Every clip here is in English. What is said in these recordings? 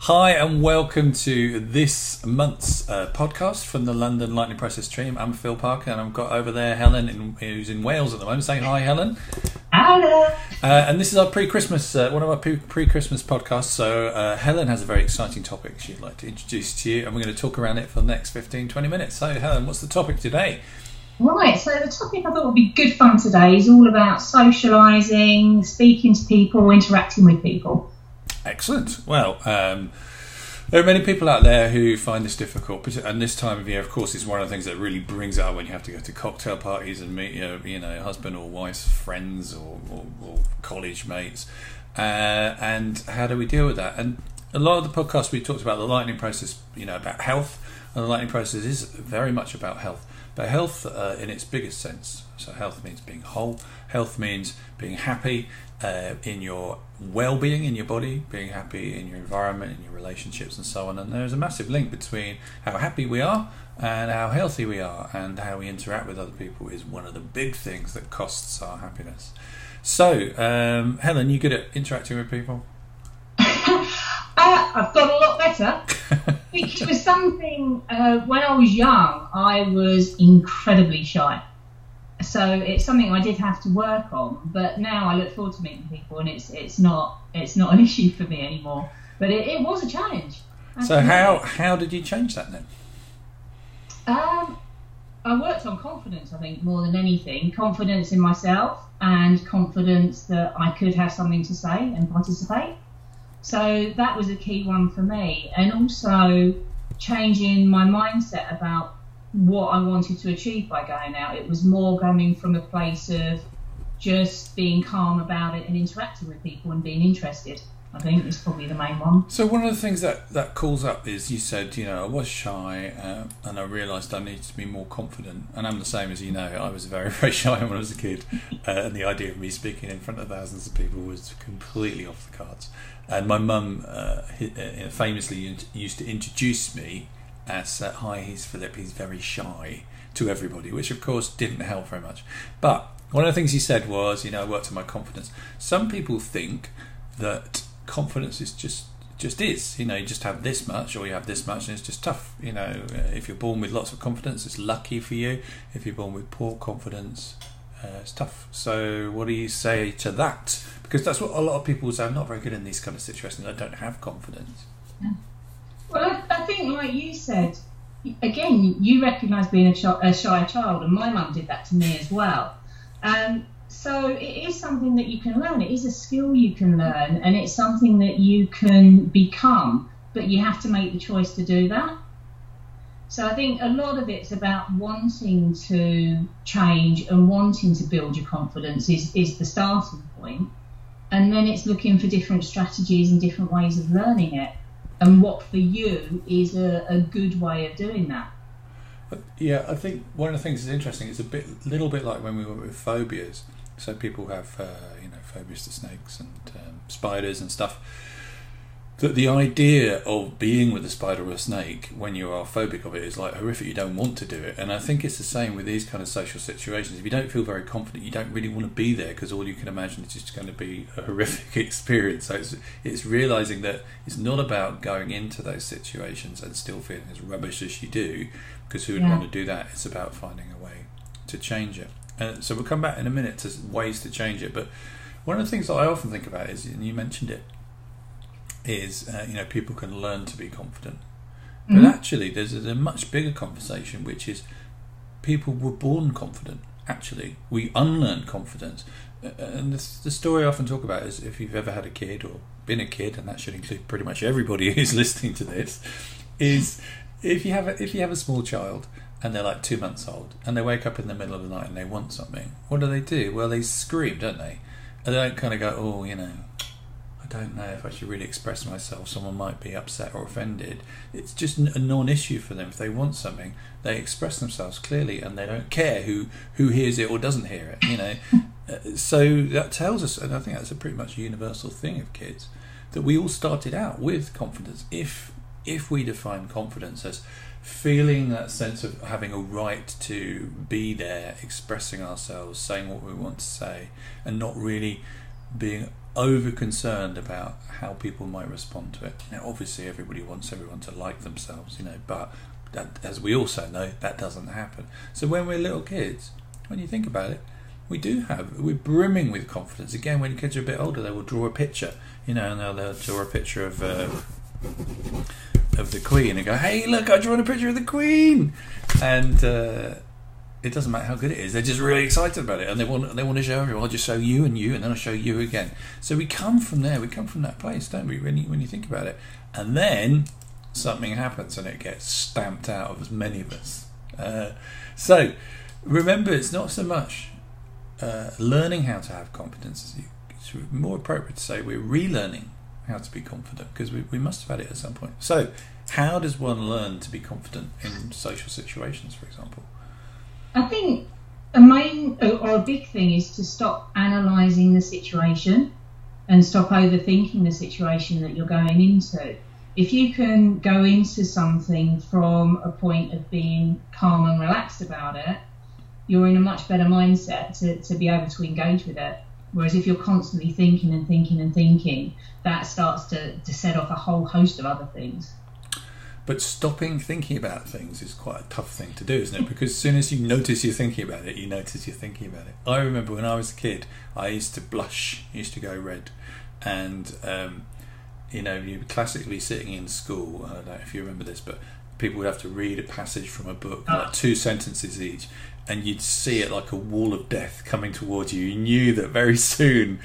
Hi, and welcome to this month's uh, podcast from the London Lightning Process team. I'm Phil Parker, and I've got over there Helen, in, who's in Wales at the moment. Saying hi, Helen. Hello. Uh, and this is our pre-Christmas, uh, one of our pre-Christmas podcasts. So uh, Helen has a very exciting topic she'd like to introduce to you, and we're going to talk around it for the next 15, 20 minutes. So Helen, what's the topic today? Right, so the topic I thought would be good fun today is all about socialising, speaking to people, interacting with people. Excellent. Well, um, there are many people out there who find this difficult, and this time of year, of course, is one of the things that really brings out when you have to go to cocktail parties and meet your, you know, husband or wife's friends or, or, or college mates. Uh, and how do we deal with that? And a lot of the podcasts we talked about the lightning process, you know, about health, and the lightning process is very much about health. But health, uh, in its biggest sense, so health means being whole. Health means being happy uh, in your well-being in your body, being happy in your environment, in your relationships, and so on. And there's a massive link between how happy we are and how healthy we are, and how we interact with other people is one of the big things that costs our happiness. So, um, Helen, you good at interacting with people? uh, I've got a lot better. it was something uh, when I was young. I was incredibly shy so it's something I did have to work on. But now I look forward to meeting people, and it's it's not it's not an issue for me anymore. But it, it was a challenge. So how how did you change that then? Um, I worked on confidence. I think more than anything, confidence in myself and confidence that I could have something to say and participate. So that was a key one for me, and also changing my mindset about what I wanted to achieve by going out. It was more coming from a place of just being calm about it and interacting with people and being interested. I think is probably the main one. So one of the things that that calls up is you said, you know, I was shy uh, and I realised I needed to be more confident. And I'm the same as you know. I was very very shy when I was a kid, uh, and the idea of me speaking in front of thousands of people was completely off the cards. And my mum uh, uh famously used to introduce me as uh, hi, he's Philip, he's very shy to everybody, which of course didn't help very much. But one of the things he said was, you know, I worked on my confidence. Some people think that confidence is just just is. You know, you just have this much or you have this much, and it's just tough. You know, if you're born with lots of confidence, it's lucky for you. If you're born with poor confidence, uh, it's tough. So, what do you say to that? Because that's what a lot of people say. I'm not very good in these kind of situations. I don't have confidence. Yeah. Well, I, I think, like you said, again, you recognise being a, ch- a, shy child, and my mum did that to me as well. Um, so it is something that you can learn. It is a skill you can learn, and it's something that you can become. But you have to make the choice to do that. So I think a lot of it's about wanting to change and wanting to build your confidence is, is the starting point. And then it's looking for different strategies and different ways of learning it and what for you is a, a good way of doing that. Yeah, I think one of the things that's interesting is a bit, little bit like when we went with phobias. So people have, uh, you know, phobias to snakes and um, spiders and stuff that the idea of being with a spider or a snake when you are phobic of it is like horrific. You don't want to do it, and I think it's the same with these kind of social situations. If you don't feel very confident, you don't really want to be there because all you can imagine is just going to be a horrific experience. So it's it's realizing that it's not about going into those situations and still feeling as rubbish as you do, because who would yeah. want to do that? It's about finding a way to change it. And so we'll come back in a minute to ways to change it, but. One of the things that I often think about is, and you mentioned it, is uh, you know people can learn to be confident, but mm-hmm. actually there's a, much bigger conversation which is people were born confident. Actually, we unlearn confidence, uh, and the, the story I often talk about is if you've ever had a kid or been a kid, and that should include pretty much everybody who's listening to this, is if you have a, if you have a small child and they're like two months old and they wake up in the middle of the night and they want something, what do they do? Well, they scream, don't they? And they don't kind of go, oh, you know, I don't know if I should really express myself. Someone might be upset or offended. It's just a non-issue for them. If they want something, they express themselves clearly, and they don't care who who hears it or doesn't hear it. You know, uh, so that tells us, and I think that's a pretty much universal thing of kids, that we all started out with confidence. If if we define confidence as feeling that sense of having a right to be there, expressing ourselves, saying what we want to say, and not really being over concerned about how people might respond to it. Now, obviously, everybody wants everyone to like themselves, you know, but that, as we also know, that doesn't happen. So when we're little kids, when you think about it, we do have we're brimming with confidence. Again, when kids are a bit older, they will draw a picture, you know, and they'll, they'll draw a picture of uh, of the Queen and go, "Hey, look, I drawn a picture of the Queen," and uh, it doesn't matter how good it is. They're just really excited about it, and they want they want to show everyone. I'll just show you and you, and then I'll show you again. So we come from there. We come from that place, don't we? When you when you think about it, and then something happens, and it gets stamped out of as many of us. Uh, so remember, it's not so much uh, learning how to have confidence. It's more appropriate to say we're relearning how to be confident because we, we must have had it at some point. So, how does one learn to be confident in social situations, for example? I think a main or a big thing is to stop analysing the situation and stop overthinking the situation that you're going into. If you can go into something from a point of being calm and relaxed about it, you're in a much better mindset to, to be able to engage with it. Whereas if you're constantly thinking and thinking and thinking, that starts to, to set off a whole host of other things. But stopping thinking about things is quite a tough thing to do, isn't it? Because as soon as you notice you're thinking about it, you notice you're thinking about it. I remember when I was a kid, I used to blush, used to go red, and um, you know, you'd classically sitting in school. I don't know if you remember this, but people would have to read a passage from a book, like two sentences each, and you'd see it like a wall of death coming towards you. You knew that very soon.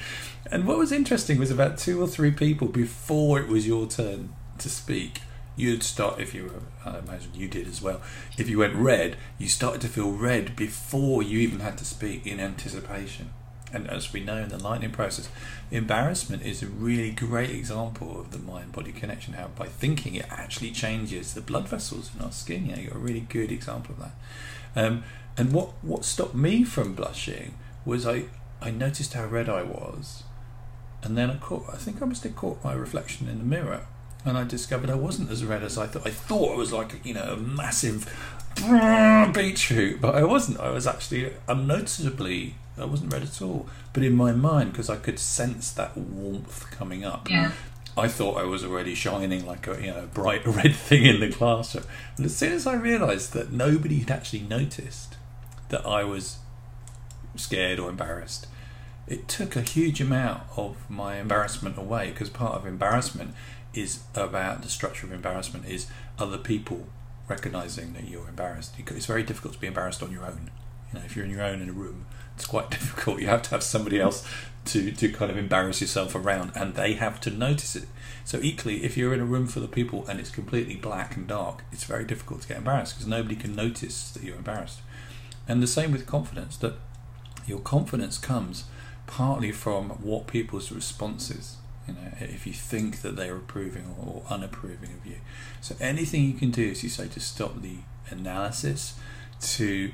And what was interesting was about two or three people before it was your turn to speak. You'd start, if you were, I imagine you did as well. If you went red, you started to feel red before you even had to speak in anticipation. And as we know in the lightning process, embarrassment is a really great example of the mind body connection. How by thinking it actually changes the blood vessels in our skin. Yeah, you got a really good example of that. Um, and what, what stopped me from blushing was I, I noticed how red I was, and then I caught I think I must have caught my reflection in the mirror, and I discovered I wasn't as red as I thought. I thought I was like you know a massive beetroot, but I wasn't. I was actually unnoticeably I wasn't red at all. But in my mind, because I could sense that warmth coming up, Yeah. I thought I was already shining like a you know bright red thing in the classroom. And as soon as I realised that nobody had actually noticed that I was scared or embarrassed, it took a huge amount of my embarrassment away. Because part of embarrassment is about the structure of embarrassment is other people recognizing that you're embarrassed. It's very difficult to be embarrassed on your own. You know, if you're in your own in a room, it's quite difficult. You have to have somebody else to, to kind of embarrass yourself around, and they have to notice it. So equally, if you're in a room full of people and it's completely black and dark, it's very difficult to get embarrassed because nobody can notice that you're embarrassed. And the same with confidence. That your confidence comes partly from what people's responses. You know, if you think that they're approving or unapproving of you. So anything you can do, as you say, to stop the analysis, to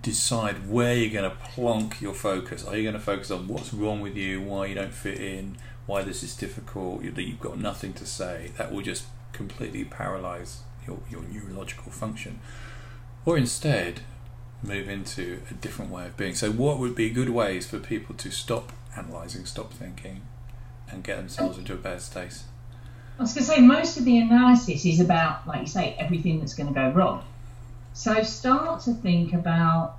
decide where you're going to plonk your focus. Are you going to focus on what's wrong with you, why you don't fit in, why this is difficult, that you've got nothing to say? That will just completely paralyze your, your neurological function. Or instead, move into a different way of being. So, what would be good ways for people to stop analysing, stop thinking, and get themselves into a better state? I was going to say most of the analysis is about, like you say, everything that's going to go wrong. So start to think about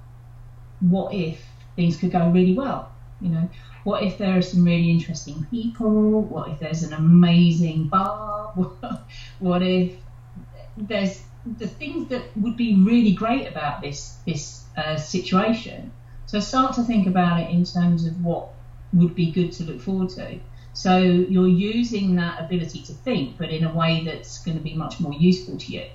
what if things could go really well. You know, what if there are some really interesting people? What if there's an amazing bar? What if there's the things that would be really great about this this uh, situation? So start to think about it in terms of what would be good to look forward to. So you're using that ability to think, but in a way that's going to be much more useful to you.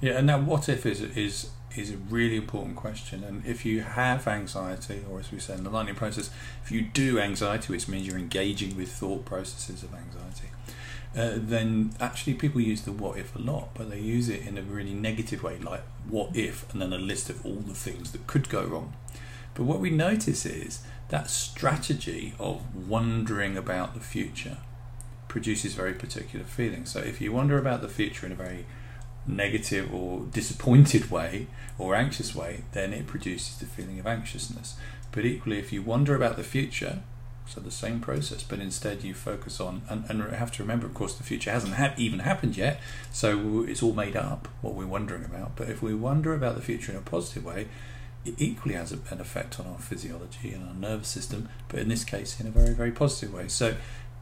Yeah, and now what if is is is a really important question. And if you have anxiety, or as we say in the lightning process, if you do anxiety, which means you're engaging with thought processes of anxiety, uh, then actually people use the what if a lot, but they use it in a really negative way, like what if, and then a list of all the things that could go wrong. But what we notice is that strategy of wondering about the future produces very particular feelings. So if you wonder about the future in a very negative or disappointed way or anxious way, then it produces the feeling of anxiousness. But equally, if you wonder about the future So the same process, but instead you focus on, and, and have to remember, of course, the future hasn't ha- even happened yet, so it's all made up, what we're wondering about. But if we wonder about the future in a positive way, it equally has an effect on our physiology and our nervous system, but in this case, in a very, very positive way. So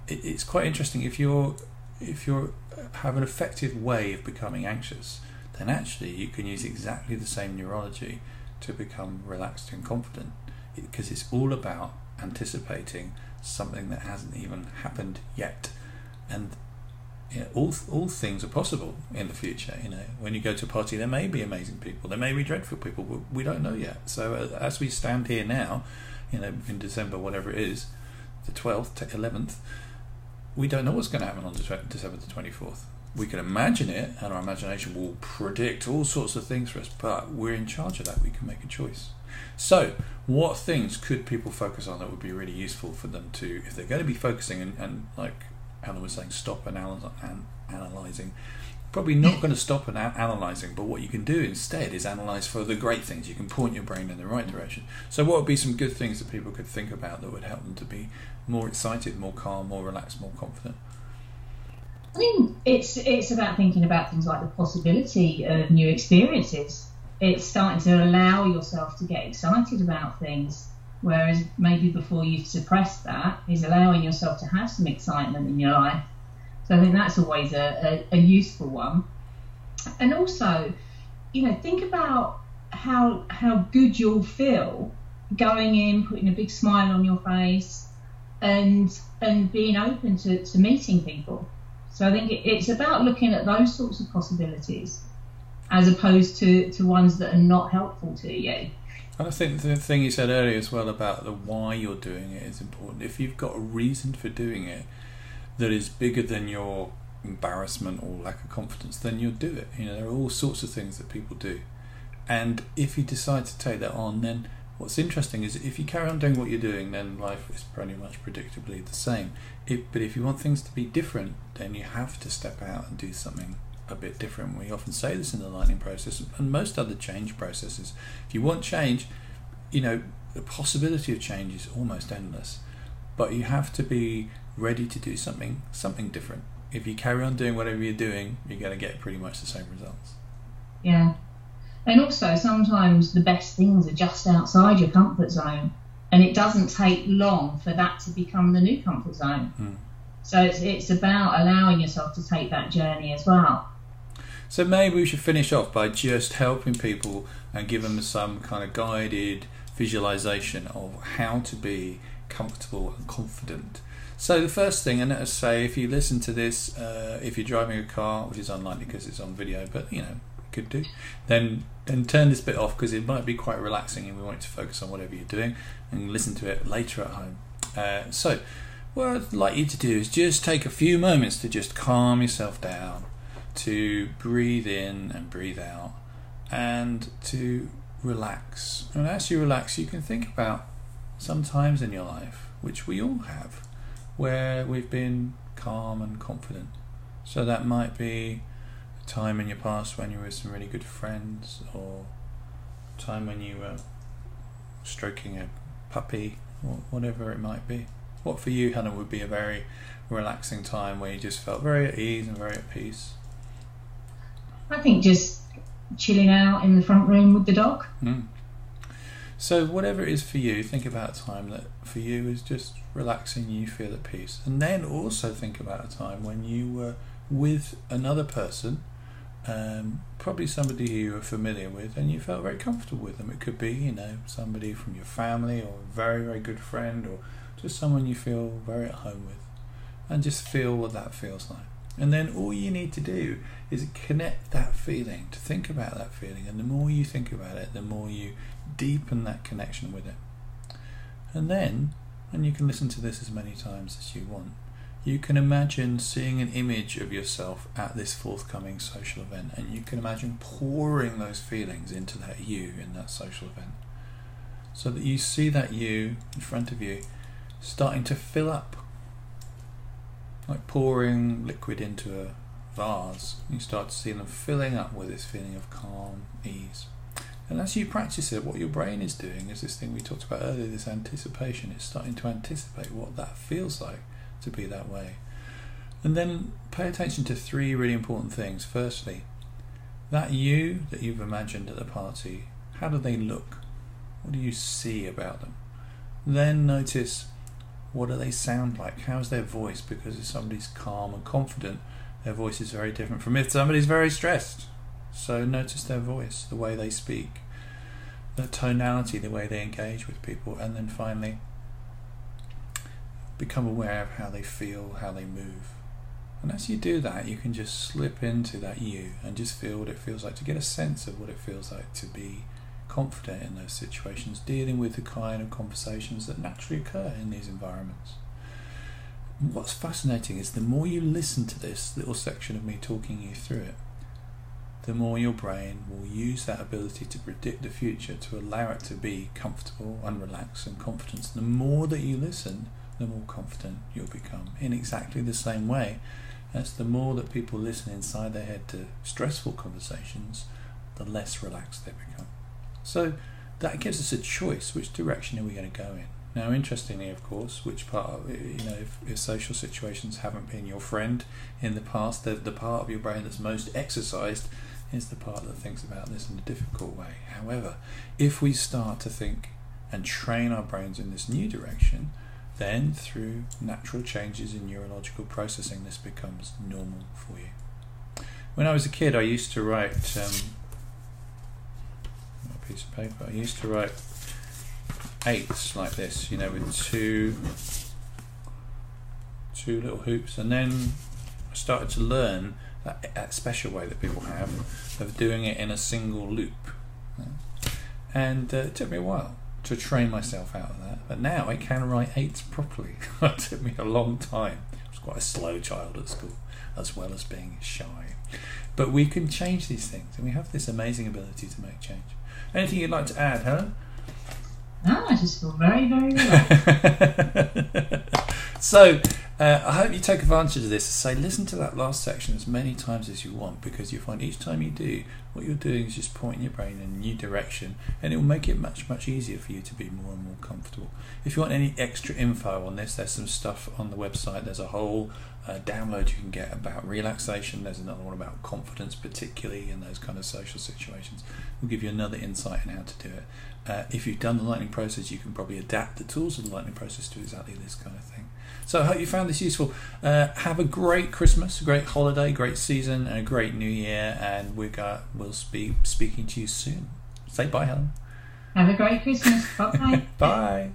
it, it's quite interesting if you're if you have an effective way of becoming anxious, then actually you can use exactly the same neurology to become relaxed and confident because it's all about anticipating something that hasn't even happened yet and you know, all all things are possible in the future you know. When you go to a party there may be amazing people. There may be dreadful people but we don't know yet. So uh, as we stand here now you know in December whatever it is the 12th 11th we don't know what's going to happen on December the 24th we can imagine it and our imagination will predict all sorts of things for us but we're in charge of that. We can make a choice. So what things could people focus on that would be really useful for them to if they're going to be focusing and, and like Alan was saying stop and analyzing. Probably not going to stop and analyzing but what you can do instead is analyze for the great things. You can point your brain in the right direction. So what would be some good things that people could think about that would help them to be more excited more calm more relaxed more confident? I think it's it's about thinking about things like the possibility of new experiences. It's starting to allow yourself to get excited about things, whereas maybe before you've suppressed that is allowing yourself to have some excitement in your life. So I think that's always a, a, a useful one. And also, you know, think about how how good you'll feel going in, putting a big smile on your face, and and being open to, to meeting people. So I think it's about looking at those sorts of possibilities as opposed to, to ones that are not helpful to you. And I think the thing you said earlier as well about the why you're doing it is important. If you've got a reason for doing it that is bigger than your embarrassment or lack of confidence, then you'll do it. You know, there are all sorts of things that people do. And if you decide to take that on, then what's interesting is if you carry on doing what you're doing, then life is pretty much predictably the same. If, but if you want things to be different, then you have to step out and do something a bit different. We often say this in the lightning process and most other change processes. If you want change, you know, the possibility of change is almost endless. But you have to be ready to do something something different. If you carry on doing whatever you're doing, you're going to get pretty much the same results. Yeah. And also, sometimes the best things are just outside your comfort zone, and it doesn't take long for that to become the new comfort zone. Mm. So it's, it's about allowing yourself to take that journey as well. So maybe we should finish off by just helping people and give them some kind of guided visualization of how to be comfortable and confident. So the first thing, and let's say if you listen to this, uh, if you're driving a car, which is unlikely because it's on video, but you know could do, then then turn this bit off because it might be quite relaxing and we want to focus on whatever you're doing and listen to it later at home. Uh, so, what I'd like you to do is just take a few moments to just calm yourself down, to breathe in and breathe out, and to relax. And as you relax, you can think about some times in your life, which we all have, where we've been calm and confident. So that might be a time in your past when you were with some really good friends, or a time when you were stroking a puppy, or whatever it might be. What for you, Hannah, would be a very relaxing time where you just felt very at ease and very at peace? I think just chilling out in the front room with the dog. Mm. So, whatever it is for you, think about a time that for you is just relaxing, you feel at peace. And then also think about a time when you were with another person um, probably somebody who you were familiar with and you felt very comfortable with them. It could be, you know, somebody from your family or a very, very good friend or just someone you feel very at home with. And just feel what that feels like. And then all you need to do is connect that feeling, to think about that feeling. And the more you think about it, the more you deepen that connection with it. And then, and you can listen to this as many times as you want, you can imagine seeing an image of yourself at this forthcoming social event, and you can imagine pouring those feelings into that you in that social event. So that you see that you in front of you starting to fill up, like pouring liquid into a vase. You start to see them filling up with this feeling of calm, ease. And as you practice it, what your brain is doing is this thing we talked about earlier, this anticipation. It's starting to anticipate what that feels like to be that way. And then pay attention to three really important things. Firstly, that you that you've imagined at the party, how do they look? What do you see about them? Then notice what do they sound like? How's their voice? Because if somebody's calm and confident, their voice is very different from if somebody's very stressed. So notice their voice, the way they speak, the tonality, the way they engage with people, and then finally become aware of how they feel, how they move. And as you do that, you can just slip into that you and just feel what it feels like to get a sense of what it feels like to be confident in those situations, dealing with the kind of conversations that naturally occur in these environments. What's fascinating is the more you listen to this little section of me talking you through it, the more your brain will use that ability to predict the future to allow it to be comfortable and relaxed and confident. The more that you listen, the more confident you'll become. In exactly the same way as the more that people listen inside their head to stressful conversations, the less relaxed they become. So that gives us a choice which direction are we going to go in. Now, interestingly, of course, which part of you know, if, social situations haven't been your friend in the past, the, the part of your brain that's most exercised is the part that thinks about this in a difficult way. However, if we start to think and train our brains in this new direction, then through natural changes in neurological processing, this becomes normal for you. When I was a kid, I used to write um, piece of paper. I used to write eights like this, you know, with two two little hoops, and then I started to learn that, that special way that people have of doing it in a single loop. And uh, it took me a while to train myself out of that, but now I can write eights properly. it took me a long time. I was quite a slow child at school, as well as being shy. But we can change these things, and we have this amazing ability to make change. Anything you'd like to add, huh? No, I just feel very, very relaxed. so, uh, I hope you take advantage of this. Say, listen to that last section as many times as you want because you find each time you do, what you're doing is just pointing your brain in a new direction and it will make it much, much easier for you to be more and more comfortable. If you want any extra info on this, there's some stuff on the website. There's a whole uh, download you can get about relaxation. There's another one about confidence, particularly in those kind of social situations. We'll give you another insight on how to do it. Uh, if you've done the lightning process, you can probably adapt the tools of the lightning process to exactly this kind of thing. So I hope you found this useful. Uh, have a great Christmas, a great holiday, great season, and a great New Year. And we got we'll be speaking to you soon. Say bye, Helen. Have a great Christmas. Bye bye. bye.